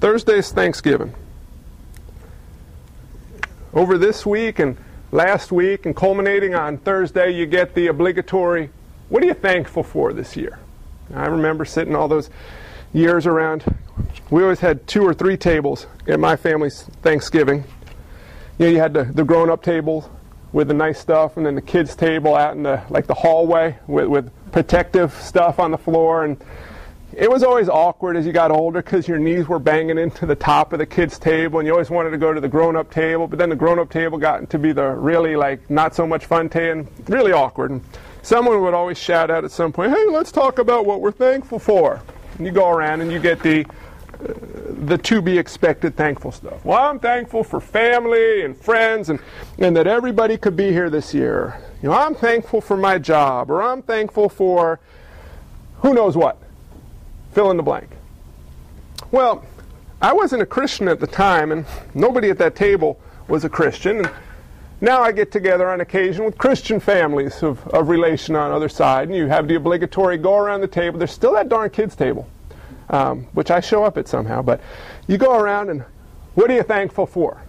Thursday's Thanksgiving. Over this week and last week and culminating on Thursday, you get the obligatory, what are you thankful for this year? I remember sitting all those years around. We always had two or three tables at my family's Thanksgiving. You know, you had the, the grown-up table with the nice stuff, and then the kids' table out in the like the hallway with, with protective stuff on the floor, and it was always awkward as you got older because your knees were banging into the top of the kids' table, and you always wanted to go to the grown-up table. But then the grown-up table got to be the really like not so much fun table, and really awkward. And someone would always shout out at some point, "Hey, let's talk about what we're thankful for." And you go around and you get the uh, the to be expected thankful stuff. Well, I'm thankful for family and friends and, and that everybody could be here this year. You know, I'm thankful for my job or I'm thankful for who knows what fill in the blank. Well, I wasn't a Christian at the time, and nobody at that table was a Christian. And now I get together on occasion with Christian families of, of relation on other side, and you have the obligatory go around the table. There's still that darn kids table, um, which I show up at somehow. But you go around and what are you thankful for?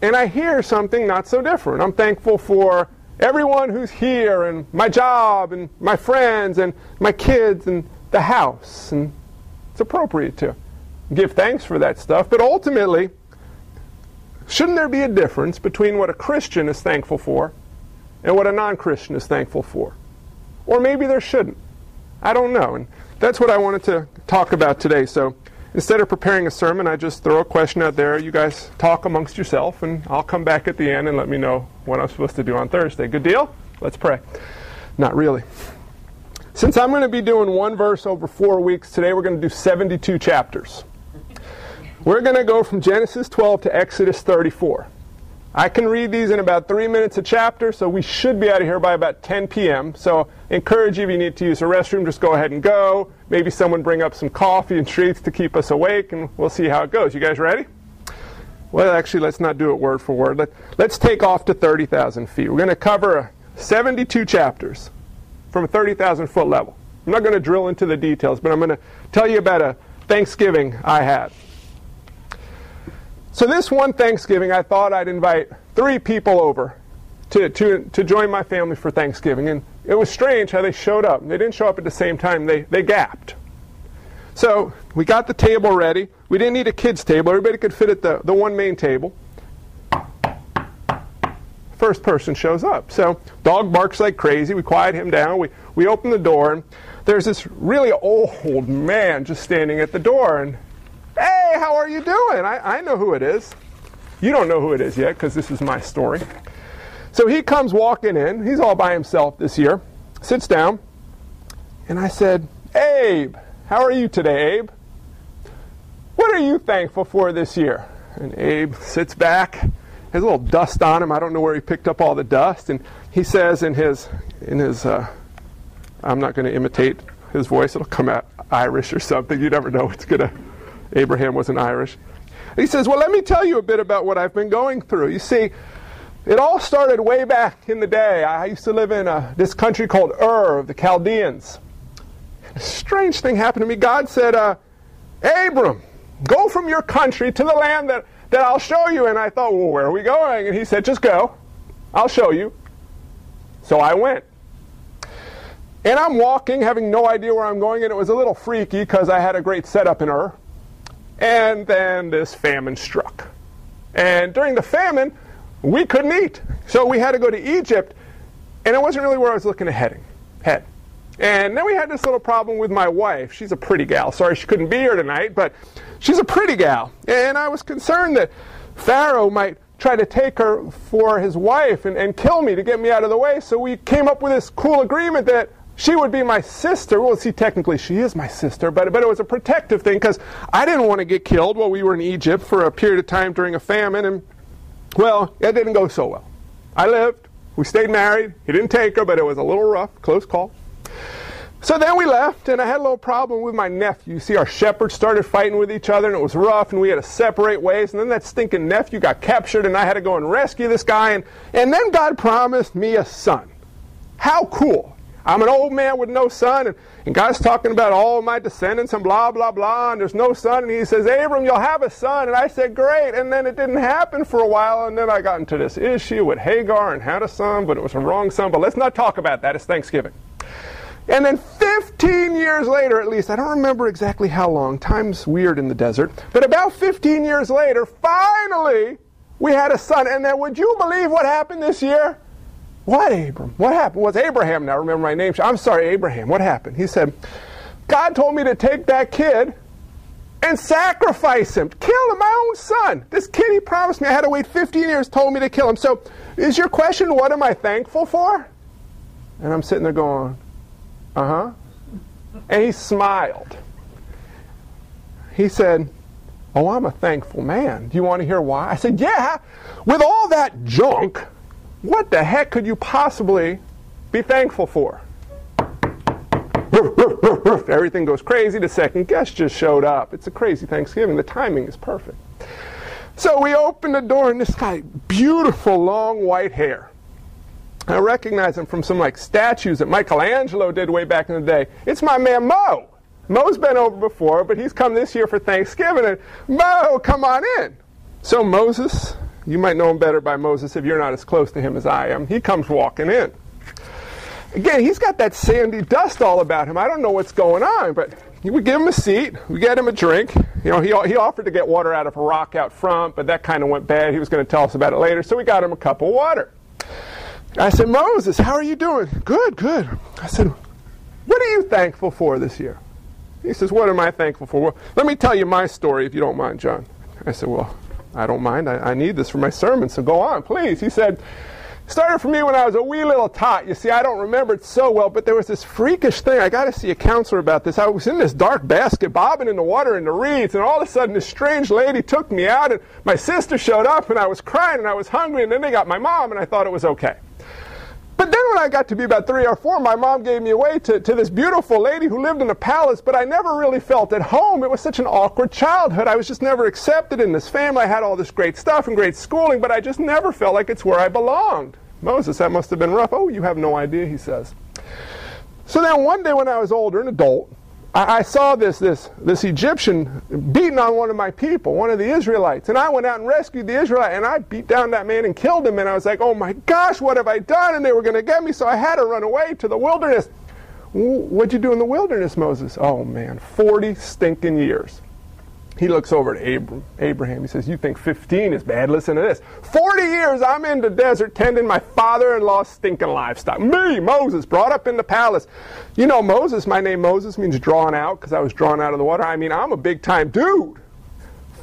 And I hear something not so different. I'm thankful for everyone who's here, and my job, and my friends, and my kids, and the house, and it's appropriate to give thanks for that stuff. But ultimately, shouldn't there be a difference between what a Christian is thankful for and what a non Christian is thankful for? Or maybe there shouldn't. I don't know. And that's what I wanted to talk about today. So instead of preparing a sermon, I just throw a question out there. You guys talk amongst yourself, and I'll come back at the end and let me know what I'm supposed to do on Thursday. Good deal? Let's pray. Not really. Since I'm going to be doing one verse over four weeks, today we're going to do 72 chapters. We're going to go from Genesis 12 to Exodus 34. I can read these in about three minutes a chapter, so we should be out of here by about 10 p.m. So encourage you if you need to use a restroom, just go ahead and go. Maybe someone bring up some coffee and treats to keep us awake, and we'll see how it goes. You guys ready? Well, actually, let's not do it word for word. Let, let's take off to 30,000 feet. We're going to cover uh, 72 chapters from a 30,000 foot level. I'm not going to drill into the details, but I'm going to tell you about a Thanksgiving I had. So, this one Thanksgiving, I thought I'd invite three people over to, to, to join my family for Thanksgiving. And it was strange how they showed up. They didn't show up at the same time, they, they gapped. So, we got the table ready. We didn't need a kids' table, everybody could fit at the, the one main table first person shows up. So dog barks like crazy. We quiet him down. We, we open the door, and there's this really old man just standing at the door. And, hey, how are you doing? I, I know who it is. You don't know who it is yet because this is my story. So he comes walking in. He's all by himself this year. Sits down. And I said, Abe, how are you today, Abe? What are you thankful for this year? And Abe sits back has a little dust on him. I don't know where he picked up all the dust. And he says in his, in his uh, I'm not going to imitate his voice. It'll come out Irish or something. You never know what's going to. Abraham wasn't Irish. He says, Well, let me tell you a bit about what I've been going through. You see, it all started way back in the day. I used to live in uh, this country called Ur of the Chaldeans. a strange thing happened to me. God said, uh, Abram, go from your country to the land that that I'll show you. And I thought, well, where are we going? And he said, just go. I'll show you. So I went. And I'm walking, having no idea where I'm going, and it was a little freaky because I had a great setup in Ur. And then this famine struck. And during the famine, we couldn't eat. So we had to go to Egypt, and it wasn't really where I was looking to heading, head. And then we had this little problem with my wife. She's a pretty gal. Sorry she couldn't be here tonight, but she's a pretty gal. And I was concerned that Pharaoh might try to take her for his wife and, and kill me to get me out of the way. So we came up with this cool agreement that she would be my sister. Well, see, technically she is my sister, but, but it was a protective thing because I didn't want to get killed while we were in Egypt for a period of time during a famine. And, well, it didn't go so well. I lived. We stayed married. He didn't take her, but it was a little rough, close call. So then we left, and I had a little problem with my nephew. See, our shepherds started fighting with each other, and it was rough, and we had to separate ways. And then that stinking nephew got captured, and I had to go and rescue this guy. And, and then God promised me a son. How cool! I'm an old man with no son, and, and God's talking about all my descendants and blah, blah, blah, and there's no son. And he says, Abram, you'll have a son. And I said, great. And then it didn't happen for a while, and then I got into this issue with Hagar and had a son, but it was a wrong son. But let's not talk about that. It's Thanksgiving. And then 15 years later, at least, I don't remember exactly how long, time's weird in the desert, but about 15 years later, finally, we had a son. And then would you believe what happened this year? What, Abram? What happened? Was Abraham now? Remember my name? I'm sorry, Abraham. What happened? He said, God told me to take that kid and sacrifice him, kill him, my own son. This kid he promised me I had to wait 15 years, told me to kill him. So, is your question, what am I thankful for? And I'm sitting there going, uh huh. And he smiled. He said, Oh, I'm a thankful man. Do you want to hear why? I said, Yeah. With all that junk, what the heck could you possibly be thankful for? Everything goes crazy. The second guest just showed up. It's a crazy Thanksgiving. The timing is perfect. So we open the door, and this guy, beautiful long white hair. I recognize him from some like statues that Michelangelo did way back in the day. It's my man Mo. Mo's been over before, but he's come this year for Thanksgiving. And Mo, come on in. So Moses you might know him better by Moses if you're not as close to him as I am. He comes walking in. Again, he's got that sandy dust all about him. I don't know what's going on, but we give him a seat. We get him a drink. You know, he, he offered to get water out of a rock out front, but that kind of went bad. He was going to tell us about it later, so we got him a cup of water. I said, Moses, how are you doing? Good, good. I said, what are you thankful for this year? He says, what am I thankful for? Well, let me tell you my story, if you don't mind, John. I said, well, I don't mind. I, I need this for my sermon, so go on, please. He said, started for me when I was a wee little tot. You see, I don't remember it so well, but there was this freakish thing. I got to see a counselor about this. I was in this dark basket, bobbing in the water in the reeds, and all of a sudden, this strange lady took me out, and my sister showed up, and I was crying, and I was hungry, and then they got my mom, and I thought it was okay. But then when I got to be about three or four, my mom gave me away to, to this beautiful lady who lived in a palace, but I never really felt at home. It was such an awkward childhood. I was just never accepted in this family. I had all this great stuff and great schooling, but I just never felt like it's where I belonged. Moses, that must have been rough. Oh, you have no idea, he says. So then one day when I was older, an adult, I, I, saw this, this, this Egyptian beating on one of my people, one of the Israelites. And I went out and rescued the Israelite, and I beat down that man and killed him. And I was like, oh my gosh, what have I done? And they were going to get me, so I had to run away to the wilderness. What'd you do in the wilderness, Moses? Oh man, 40 stinking years. He looks over at Abraham. He says, You think 15 is bad? Listen to this. 40 years I'm in the desert tending my father in law's stinking livestock. Me, Moses, brought up in the palace. You know, Moses, my name Moses means drawn out because I was drawn out of the water. I mean, I'm a big time dude.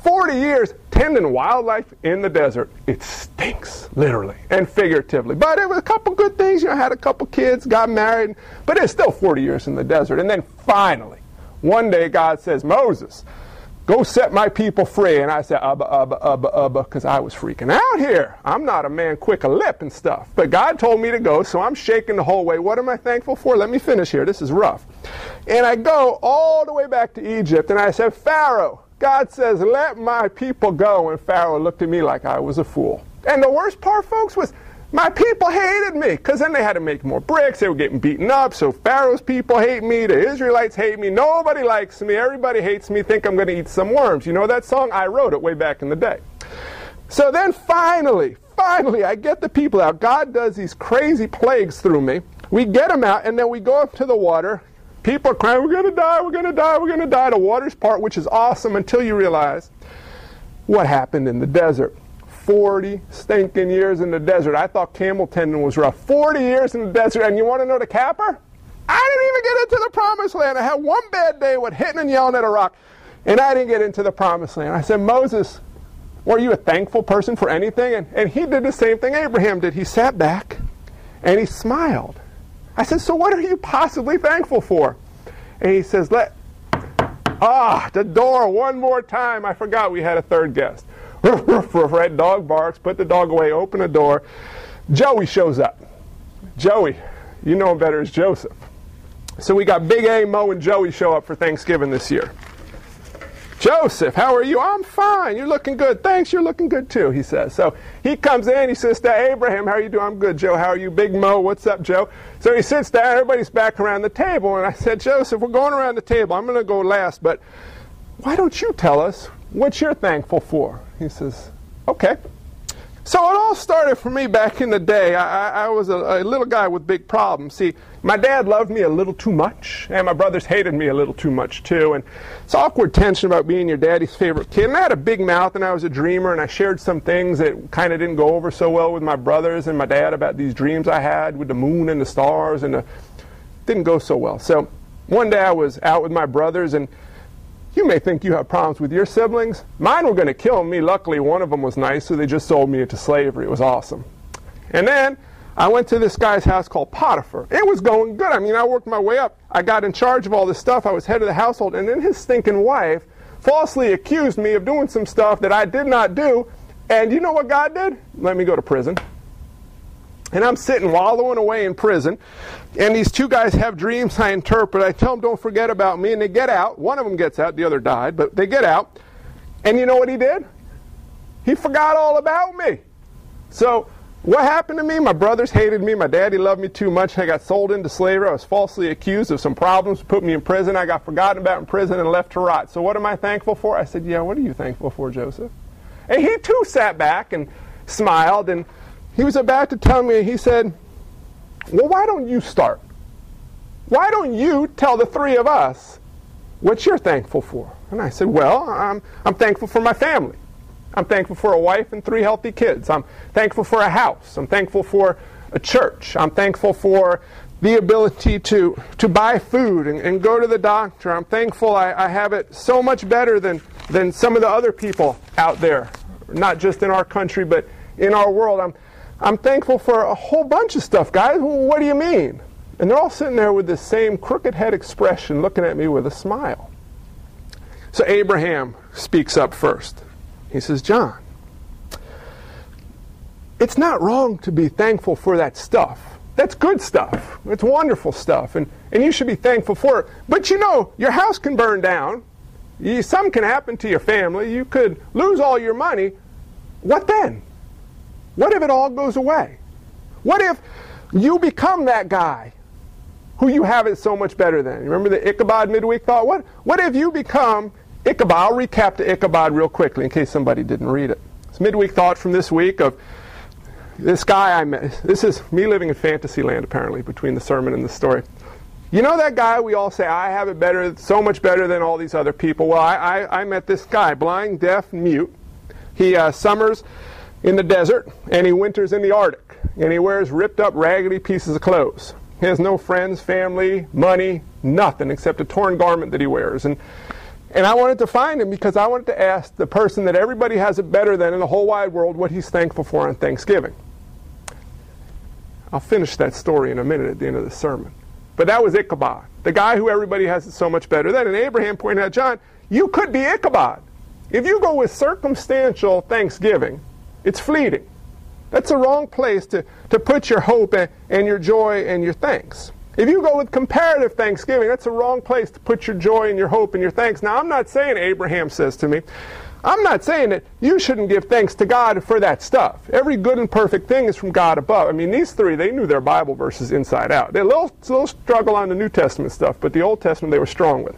40 years tending wildlife in the desert. It stinks, literally and figuratively. But it was a couple good things. You know, I had a couple kids, got married, but it's still 40 years in the desert. And then finally, one day God says, Moses, Go set my people free. And I said, Ubba, Ubba, Ubba, Ubba, because I was freaking out here. I'm not a man quick a lip and stuff. But God told me to go, so I'm shaking the whole way. What am I thankful for? Let me finish here. This is rough. And I go all the way back to Egypt, and I said, Pharaoh, God says, let my people go. And Pharaoh looked at me like I was a fool. And the worst part, folks, was my people hated me because then they had to make more bricks. They were getting beaten up. So Pharaoh's people hate me. The Israelites hate me. Nobody likes me. Everybody hates me. Think I'm going to eat some worms. You know that song? I wrote it way back in the day. So then finally, finally, I get the people out. God does these crazy plagues through me. We get them out, and then we go up to the water. People are crying, We're going to die, we're going to die, we're going to die. The water's part, which is awesome until you realize what happened in the desert. 40 stinking years in the desert. I thought camel tendon was rough. 40 years in the desert, and you want to know the capper? I didn't even get into the promised land. I had one bad day with hitting and yelling at a rock, and I didn't get into the promised land. I said, Moses, were you a thankful person for anything? And, and he did the same thing Abraham did. He sat back and he smiled. I said, So what are you possibly thankful for? And he says, Let ah, the door one more time. I forgot we had a third guest. Red dog barks, put the dog away, open the door. Joey shows up. Joey, you know him better as Joseph. So we got Big A, Mo, and Joey show up for Thanksgiving this year. Joseph, how are you? I'm fine. You're looking good. Thanks. You're looking good too, he says. So he comes in. He says to Abraham, How are you doing? I'm good, Joe. How are you? Big Mo, what's up, Joe? So he sits down. Everybody's back around the table. And I said, Joseph, we're going around the table. I'm going to go last, but why don't you tell us what you're thankful for? He says, Okay. So it all started for me back in the day. I, I, was a, a, little guy with big problems. See, my dad loved me a little too much, and my brothers hated me a little too much too. And it's awkward tension about being your daddy's favorite kid. And I had a big mouth, and I was a dreamer, and I shared some things that kind of didn't go over so well with my brothers and my dad about these dreams I had with the moon and the stars, and the, didn't go so well. So one day I was out with my brothers, and you may think you have problems with your siblings. Mine were going to kill me. Luckily, one of them was nice, so they just sold me into slavery. It was awesome. And then I went to this guy's house called Potiphar. It was going good. I mean, I worked my way up. I got in charge of all this stuff. I was head of the household. And then his stinking wife falsely accused me of doing some stuff that I did not do. And you know what God did? Let me go to prison. And I'm sitting wallowing away in prison. And these two guys have dreams I interpret. I tell them, don't forget about me. And they get out. One of them gets out, the other died, but they get out. And you know what he did? He forgot all about me. So, what happened to me? My brothers hated me. My daddy loved me too much. I got sold into slavery. I was falsely accused of some problems, put me in prison. I got forgotten about in prison and left to rot. So, what am I thankful for? I said, Yeah, what are you thankful for, Joseph? And he too sat back and smiled. And he was about to tell me, he said, Well, why don't you start? Why don't you tell the three of us what you're thankful for? And I said, Well, I'm, I'm thankful for my family. I'm thankful for a wife and three healthy kids. I'm thankful for a house. I'm thankful for a church. I'm thankful for the ability to, to buy food and, and go to the doctor. I'm thankful I, I have it so much better than, than some of the other people out there, not just in our country, but in our world. I'm, I'm thankful for a whole bunch of stuff, guys. what do you mean? And they're all sitting there with the same crooked head expression, looking at me with a smile. So Abraham speaks up first. He says, John, it's not wrong to be thankful for that stuff. That's good stuff. It's wonderful stuff. And, and you should be thankful for it. But you know, your house can burn down. You, can happen to your family. You could lose all your money. What then? What if it all goes away? What if you become that guy who you have it so much better than? Remember the Ichabod midweek thought? What, what if you become Ichabod? I'll recap the Ichabod real quickly in case somebody didn't read it. It's midweek thought from this week of this guy I met. This is me living in fantasy land, apparently, between the sermon and the story. You know that guy we all say, I have it better, so much better than all these other people? Well, I, I, I met this guy, blind, deaf, mute. He uh, summers in the desert and he winters in the Arctic. And he wears ripped up, raggedy pieces of clothes. He has no friends, family, money, nothing except a torn garment that he wears. And, and I wanted to find him because I wanted to ask the person that everybody has it better than in the whole wide world what he's thankful for on Thanksgiving. I'll finish that story in a minute at the end of the sermon. But that was Ichabod, the guy who everybody has it so much better than. And Abraham pointed out, John, you could be Ichabod. If you go with circumstantial thanksgiving, it's fleeting. That's the wrong place to, to put your hope and, and your joy and your thanks. If you go with comparative thanksgiving, that's the wrong place to put your joy and your hope and your thanks. Now, I'm not saying, Abraham says to me, I'm not saying that you shouldn't give thanks to God for that stuff. Every good and perfect thing is from God above. I mean, these three, they knew their Bible verses inside out. They little, little struggle on the New Testament stuff, but the Old Testament they were strong with.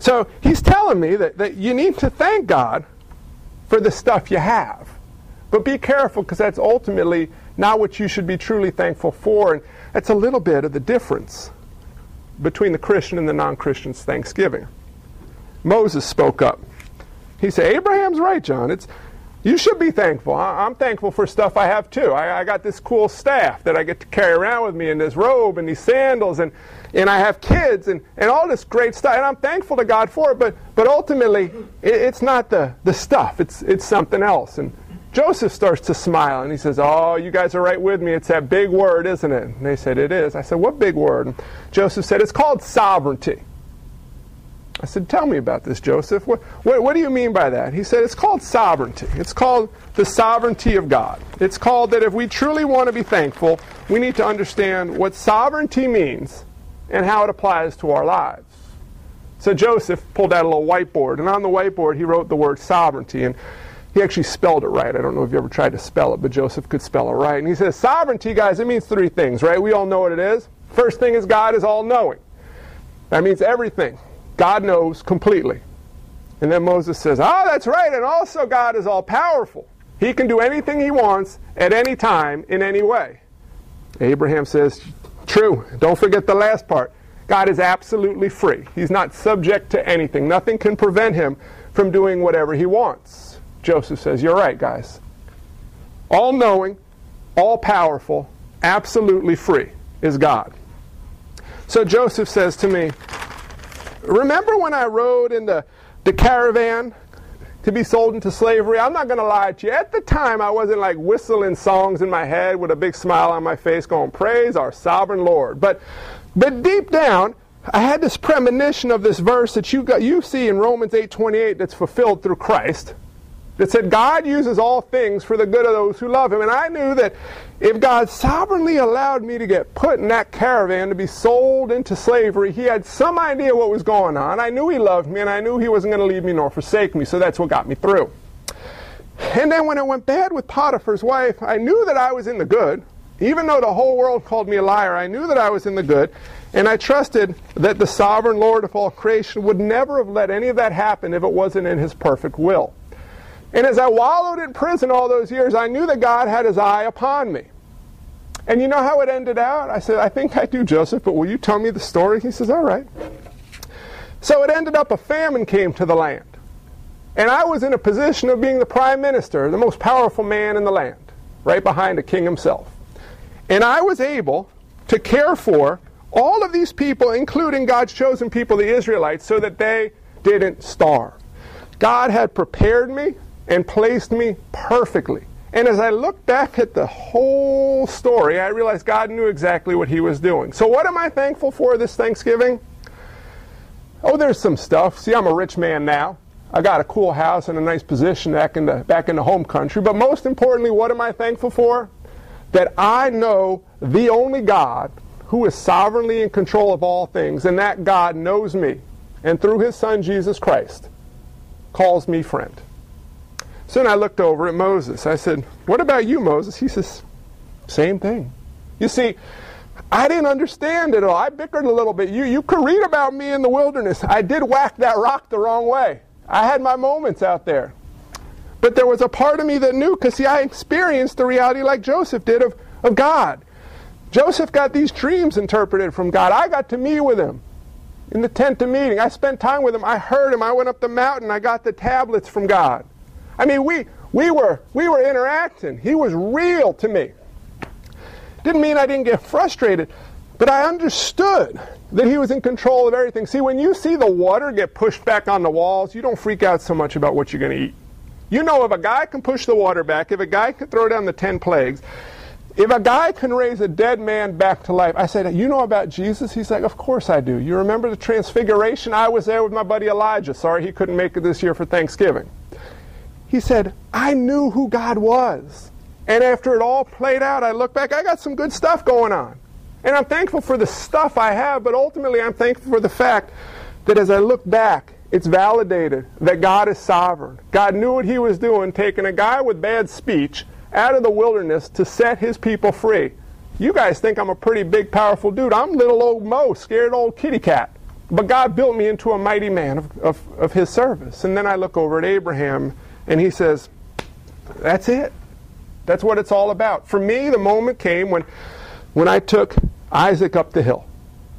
So he's telling me that, that you need to thank God for the stuff you have. But be careful because that's ultimately not what you should be truly thankful for. And that's a little bit of the difference between the Christian and the non Christian's thanksgiving. Moses spoke up. He said, Abraham's right, John. It's, you should be thankful. I, am thankful for stuff I have too. I, I, got this cool staff that I get to carry around with me, and this robe, and these sandals, and, and I have kids, and, and all this great stuff. And I'm thankful to God for it, but, but ultimately, it, it's not the, the stuff, it's, it's something else. And Joseph starts to smile and he says, Oh, you guys are right with me. It's that big word, isn't it? And they said, It is. I said, What big word? And Joseph said, It's called sovereignty. I said, Tell me about this, Joseph. What, what, what, do you mean by that? He said, It's called sovereignty. It's called the sovereignty of God. It's called that if we truly want to be thankful, we need to understand what sovereignty means and how it applies to our lives. So Joseph pulled out a little whiteboard, and on the whiteboard he wrote the word sovereignty. And he actually spelled it right. I don't know if you ever tried to spell it, but Joseph could spell it right. And he says, Sovereignty, guys, it means three things, right? We all know what it is. First thing is God is all knowing. That means everything. God knows completely. And then Moses says, Ah, oh, that's right. And also, God is all powerful. He can do anything he wants at any time in any way. Abraham says, True. Don't forget the last part. God is absolutely free. He's not subject to anything. Nothing can prevent him from doing whatever he wants. Joseph says, You're right, guys. All knowing, all powerful, absolutely free is God. So Joseph says to me, Remember when I rode in the, the caravan to be sold into slavery? I'm not going to lie to you. At the time, I wasn't like whistling songs in my head with a big smile on my face going, Praise our sovereign Lord. But, but deep down, I had this premonition of this verse that you, got, you see in Romans 8.28 that's fulfilled through Christ that said God uses all things for the good of those who love Him. And I knew that if God sovereignly allowed me to get put in that caravan to be sold into slavery, He had some idea what was going on. I knew He loved me, and I knew He wasn't going to leave me nor forsake me, so that's what got me through. And then when it went bad with Potiphar's wife, I knew that I was in the good. Even though the whole world called me a liar, I knew that I was in the good. And I trusted that the sovereign Lord of all creation would never have let any of that happen if it wasn't in His perfect will. And as I wallowed in prison all those years, I knew that God had his eye upon me. And you know how it ended out? I said, I think I do, Joseph, but will you tell me the story? He says, All right. So it ended up a famine came to the land. And I was in a position of being the prime minister, the most powerful man in the land, right behind the king himself. And I was able to care for all of these people, including God's chosen people, the Israelites, so that they didn't starve. God had prepared me and placed me perfectly. And as I look back at the whole story, I realized God knew exactly what He was doing. So, what am I thankful for this Thanksgiving? Oh, there's some stuff. See, I'm a rich man now. I got a cool house and a nice position back in the back in the home country. But most importantly, what am I thankful for? That I know the only God who is sovereignly in control of all things, and that God knows me, and through His Son Jesus Christ, calls me friend. Soon I looked over at Moses. I said, What about you, Moses? He says, Same thing. You see, I didn't understand it all. I bickered a little bit. You, you could read about me in the wilderness. I did whack that rock the wrong way. I had my moments out there. But there was a part of me that knew, because see, I experienced the reality like Joseph did of, of God. Joseph got these dreams interpreted from God. I got to meet with him in the tent of meeting. I spent time with him. I heard him. I went up the mountain. I got the tablets from God. I mean, we, we, were, we were interacting. He was real to me. Didn't mean I didn't get frustrated, but I understood that he was in control of everything. See, when you see the water get pushed back on the walls, you don't freak out so much about what you're going to eat. You know, if a guy can push the water back, if a guy can throw down the ten plagues, if a guy can raise a dead man back to life, I said, You know about Jesus? He's like, Of course I do. You remember the transfiguration? I was there with my buddy Elijah. Sorry he couldn't make it this year for Thanksgiving. He said, I knew who God was. And after it all played out, I look back, I got some good stuff going on. And I'm thankful for the stuff I have, but ultimately I'm thankful for the fact that as I look back, it's validated that God is sovereign. God knew what he was doing, taking a guy with bad speech out of the wilderness to set his people free. You guys think I'm a pretty big, powerful dude. I'm little old Mo, scared old kitty cat. But God built me into a mighty man of, of, of his service. And then I look over at Abraham and he says, That's it. That's what it's all about. For me, the moment came when, when I took Isaac up the hill,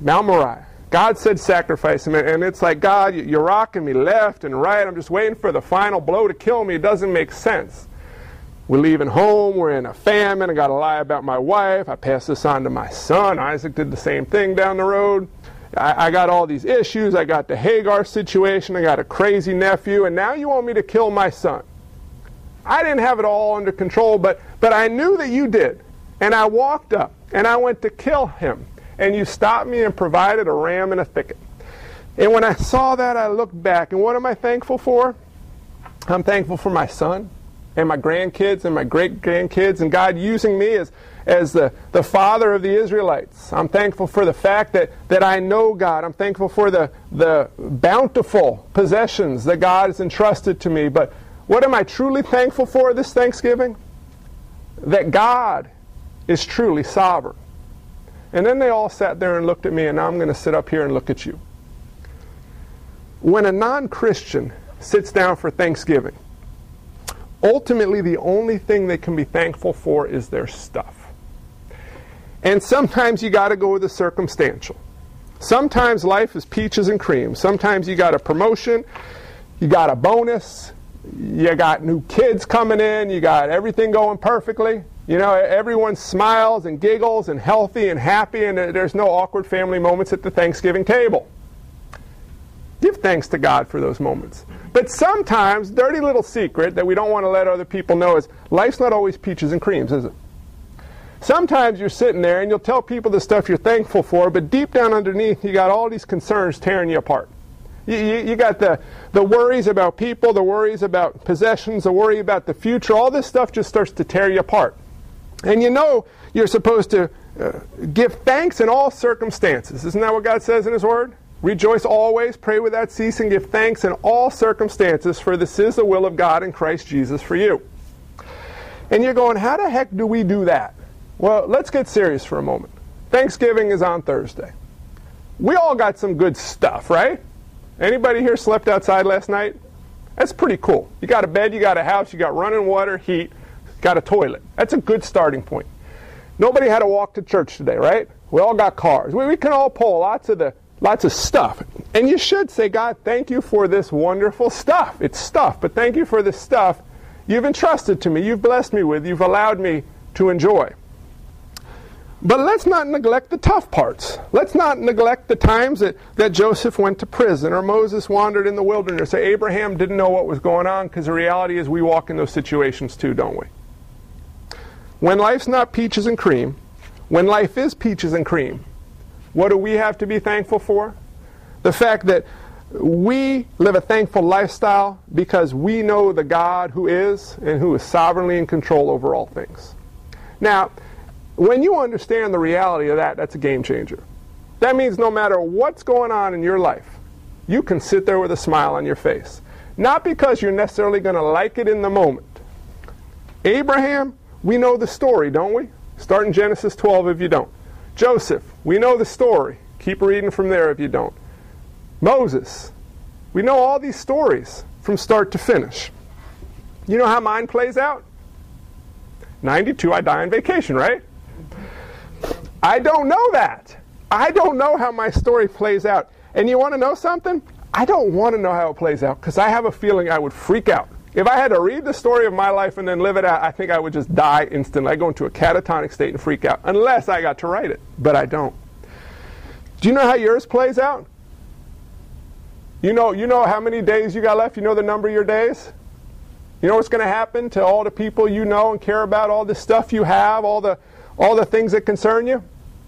Mount Moriah. God said sacrifice him, and it's like, God, you're rocking me left and right. I'm just waiting for the final blow to kill me. It doesn't make sense. We're leaving home. We're in a famine. I got to lie about my wife. I pass this on to my son. Isaac did the same thing down the road. I, I, got all these issues. I got the Hagar situation. I got a crazy nephew. And now you want me to kill my son. I didn't have it all under control, but, but I knew that you did. And I walked up and I went to kill him. And you stopped me and provided a ram in a thicket. And when I saw that, I looked back. And what am I thankful for? I'm thankful for my son and my grandkids and my great grandkids and God using me as, as the, the father of the Israelites. I'm thankful for the fact that, that I know God. I'm thankful for the, the bountiful possessions that God has entrusted to me. But what am I truly thankful for this Thanksgiving? That God is truly sovereign. And then they all sat there and looked at me, and now I'm going to sit up here and look at you. When a non Christian sits down for Thanksgiving, ultimately the only thing they can be thankful for is their stuff. And sometimes you got to go with the circumstantial. Sometimes life is peaches and cream. Sometimes you got a promotion, you got a bonus, you got new kids coming in, you got everything going perfectly. You know, everyone smiles and giggles and healthy and happy, and there's no awkward family moments at the Thanksgiving table. Give thanks to God for those moments. But sometimes, dirty little secret that we don't want to let other people know is life's not always peaches and creams, is it? Sometimes you're sitting there and you'll tell people the stuff you're thankful for, but deep down underneath, you got all these concerns tearing you apart. You, you, you, got the, the worries about people, the worries about possessions, the worry about the future. All this stuff just starts to tear you apart. And you know you're supposed to uh, give thanks in all circumstances. Isn't that what God says in His Word? Rejoice always, pray without ceasing, give thanks in all circumstances, for this is the will of God in Christ Jesus for you. And you're going, how the heck do we do that? Well, let's get serious for a moment. Thanksgiving is on Thursday. We all got some good stuff, right? Anybody here slept outside last night? That's pretty cool. You got a bed, you got a house, you got running water, heat, got a toilet. That's a good starting point. Nobody had to walk to church today, right? We all got cars. We, we can all pull lots of the lots of stuff. And you should say, God, thank you for this wonderful stuff. It's stuff, but thank you for this stuff you've entrusted to me, you've blessed me with, you've allowed me to enjoy. But let's not neglect the tough parts. Let's not neglect the times that, that Joseph went to prison or Moses wandered in the wilderness or Abraham didn't know what was going on because the reality is we walk in those situations too, don't we? When life's not peaches and cream, when life is peaches and cream, what do we have to be thankful for? The fact that we live a thankful lifestyle because we know the God who is and who is sovereignly in control over all things. Now, when you understand the reality of that, that's a game changer. That means no matter what's going on in your life, you can sit there with a smile on your face. Not because you're necessarily going to like it in the moment. Abraham we know the story, don't we? Start in Genesis 12 if you don't. Joseph, we know the story. Keep reading from there if you don't. Moses, we know all these stories from start to finish. You know how mine plays out? 92, I die on vacation, right? I don't know that. I don't know how my story plays out. And you want to know something? I don't want to know how it plays out because I have a feeling I would freak out. If I had to read the story of my life and then live it out, I think I would just die instantly. I'd go into a catatonic state and freak out, unless I got to write it. But I don't. Do you know how yours plays out? You know, you know how many days you got left? You know the number of your days? You know what's going to happen to all the people you know and care about, all the stuff you have, all the, all the things that concern you?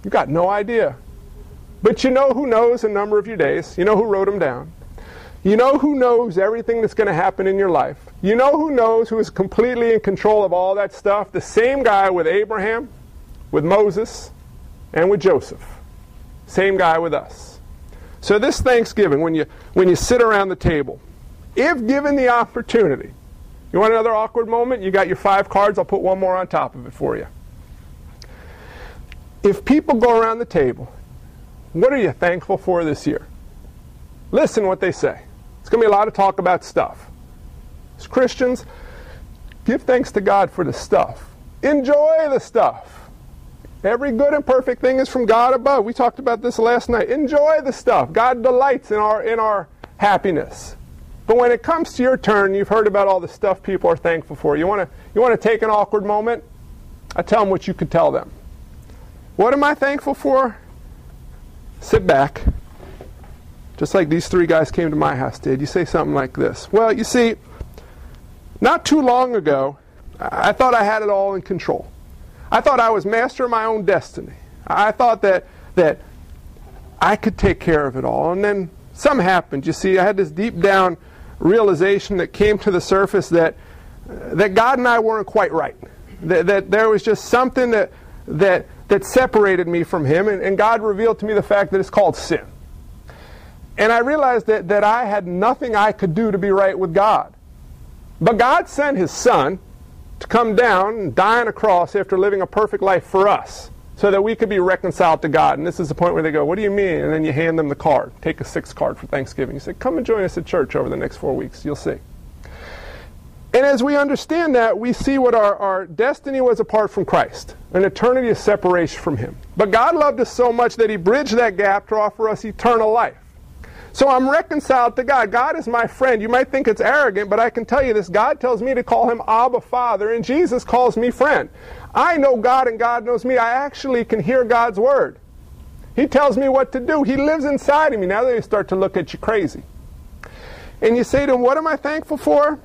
You got no idea. But you know who knows the number of your days. You know who wrote them down. You know who knows everything that's going to happen in your life. You know who knows who is completely in control of all that stuff? The same guy with Abraham, with Moses, and with Joseph. Same guy with us. So this Thanksgiving, when you when you sit around the table, if given the opportunity, you want another awkward moment? You got your five cards, I'll put one more on top of it for you. If people go around the table, what are you thankful for this year? Listen what they say. It's going to be a lot of talk about stuff. As Christians, give thanks to God for the stuff. Enjoy the stuff. Every good and perfect thing is from God above. We talked about this last night. Enjoy the stuff. God delights in our in our happiness. But when it comes to your turn, you've heard about all the stuff people are thankful for. You want to you want to take an awkward moment? I tell them what you could tell them. What am I thankful for? Sit back, just like these three guys came to my house did, you say something like this Well, you see, not too long ago, I thought I had it all in control. I thought I was master of my own destiny. I thought that, that I could take care of it all. And then something happened. You see, I had this deep down realization that came to the surface that, that God and I weren't quite right. That, that there was just something that that, that separated me from Him, and, and God revealed to me the fact that it's called sin. And I realized that, that I had nothing I could do to be right with God. But God sent His Son to come down and die on a cross after living a perfect life for us so that we could be reconciled to God. And this is the point where they go, What do you mean? And then you hand them the card. Take a six card for Thanksgiving. You say, Come and join us at church over the next four weeks. You'll see. And as we understand that, we see what our, our destiny was apart from Christ an eternity of separation from Him. But God loved us so much that He bridged that gap to offer us eternal life. So I'm reconciled to God. God is my friend. You might think it's arrogant, but I can tell you this God tells me to call Him Abba Father, and Jesus calls me friend. I know God and God knows me. I actually can hear God's word. He tells me what to do. He lives inside of me. Now they start to look at you crazy. And you say to him, What am I thankful for?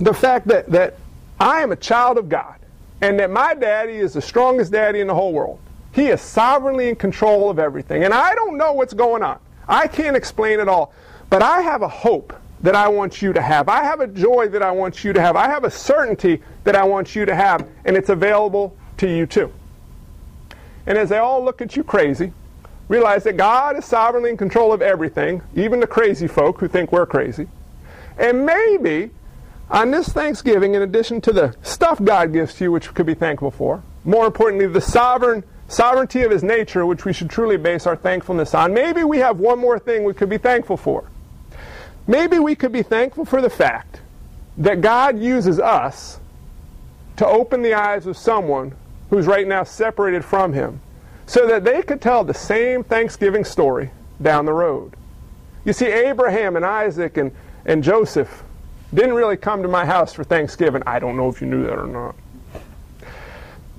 The fact that, that I am a child of God and that my daddy is the strongest daddy in the whole world. He is sovereignly in control of everything. And I don't know what's going on. I can't explain it all. But I have a hope that I want you to have. I have a joy that I want you to have. I have a certainty that I want you to have, and it's available to you too. And as they all look at you crazy, realize that God is sovereignly in control of everything, even the crazy folk who think we're crazy. And maybe on this Thanksgiving, in addition to the stuff God gives to you, which we could be thankful for, more importantly, the sovereign sovereignty of his nature, which we should truly base our thankfulness on, maybe we have one more thing we could be thankful for. Maybe we could be thankful for the fact that God uses us to open the eyes of someone who's right now separated from Him so that they could tell the same Thanksgiving story down the road. You see, Abraham and Isaac and, and Joseph didn't really come to my house for Thanksgiving. I don't know if you knew that or not.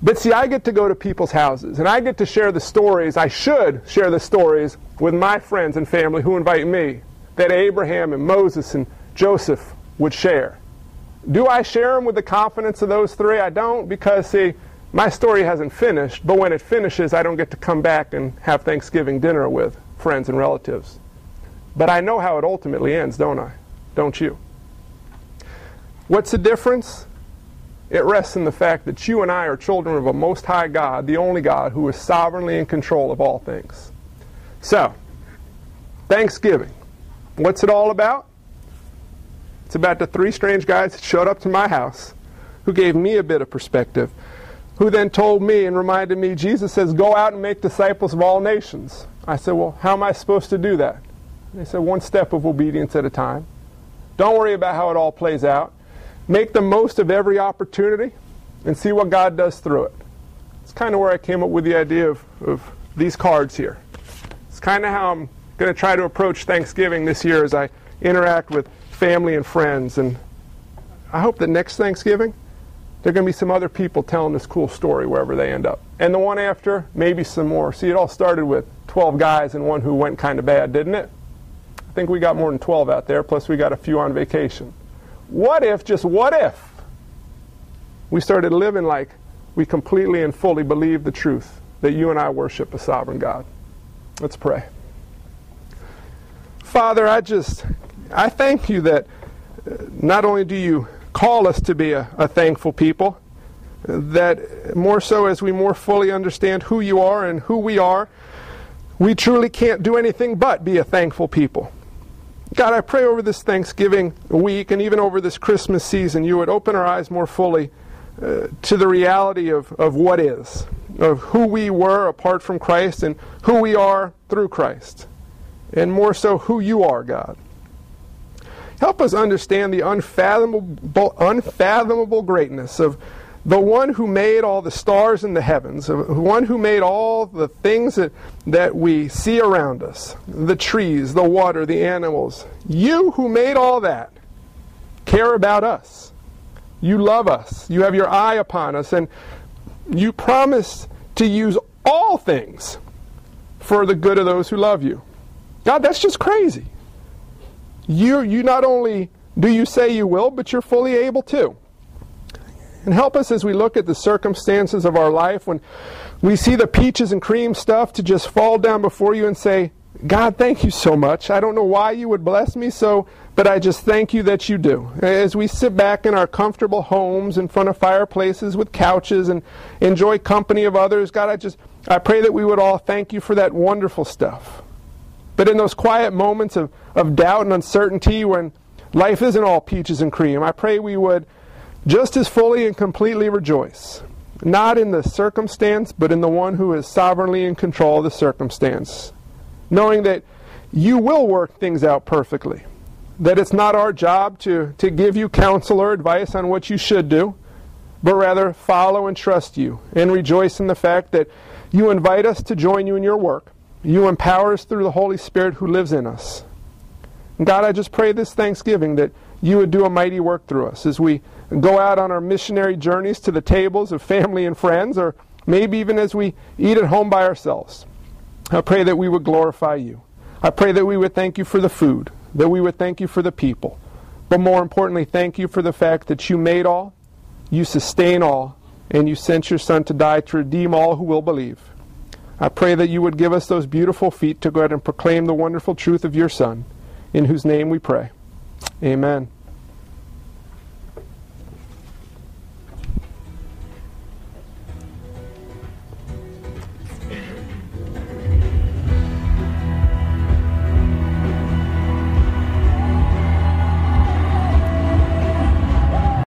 But see, I get to go to people's houses and I get to share the stories. I should share the stories with my friends and family who invite me that Abraham and Moses and Joseph would share. Do I share them with the confidence of those three? I don't because, see, my story hasn't finished, but when it finishes, I don't get to come back and have Thanksgiving dinner with friends and relatives. But I know how it ultimately ends, don't I? Don't you? What's the difference? It rests in the fact that you and I are children of a Most High God, the only God who is sovereignly in control of all things. So, Thanksgiving. What's it all about? It's about the three strange guys that showed up to my house who gave me a bit of perspective, who then told me and reminded me Jesus says, Go out and make disciples of all nations. I said, Well, how am I supposed to do that? They said, One step of obedience at a time. Don't worry about how it all plays out. Make the most of every opportunity and see what God does through it. It's kind of where I came up with the idea of, of these cards here. It's kind of how I'm going to try to approach Thanksgiving this year as I interact with family and friends. And I hope that next Thanksgiving, there are going to be some other people telling this cool story wherever they end up. And the one after, maybe some more. See, it all started with 12 guys and one who went kind of bad, didn't it? I think we got more than 12 out there, plus we got a few on vacation. What if, just what if, we started living like we completely and fully believe the truth that you and I worship a sovereign God? Let's pray. Father, I just, I thank you that uh, not only do you call us to be a, a thankful people, that more so as we more fully understand who you are and who we are, we truly can't do anything but be a thankful people. God, I pray over this Thanksgiving week and even over this Christmas season, you would open our eyes more fully uh, to the reality of, of what is, of who we were apart from Christ and who we are through Christ and more so who you are, God. Help us understand the unfathomable, unfathomable greatness of the one who made all the stars in the heavens, uh, the one who made all the things that, that we see around us the trees, the water, the animals. You who made all that care about us. You love us. You have your eye upon us, and you promise to use all things for the good of those who love you. God, that's just crazy. You, you not only do you say you will, but you're fully able to. And help us as we look at the circumstances of our life when we see the peaches and cream stuff to just fall down before you and say, God, thank you so much. I don't know why you would bless me so, but I just thank you that you do. As we sit back in our comfortable homes in front of fireplaces with couches and enjoy company of others, God, I just I pray that we would all thank you for that wonderful stuff. But in those quiet moments of, of doubt and uncertainty when life isn't all peaches and cream, I pray we would just as fully and completely rejoice. Not in the circumstance, but in the one who is sovereignly in control of the circumstance. Knowing that you will work things out perfectly. That it's not our job to, to give you counsel or advice on what you should do, but rather follow and trust you and rejoice in the fact that you invite us to join you in your work. You empower us through the Holy Spirit who lives in us. God, I just pray this Thanksgiving that you would do a mighty work through us as we go out on our missionary journeys to the tables of family and friends, or maybe even as we eat at home by ourselves. I pray that we would glorify you. I pray that we would thank you for the food, that we would thank you for the people, but more importantly, thank you for the fact that you made all, you sustain all, and you sent your Son to die to redeem all who will believe. I pray that you would give us those beautiful feet to go out and proclaim the wonderful truth of your Son, in whose name we pray. Amen.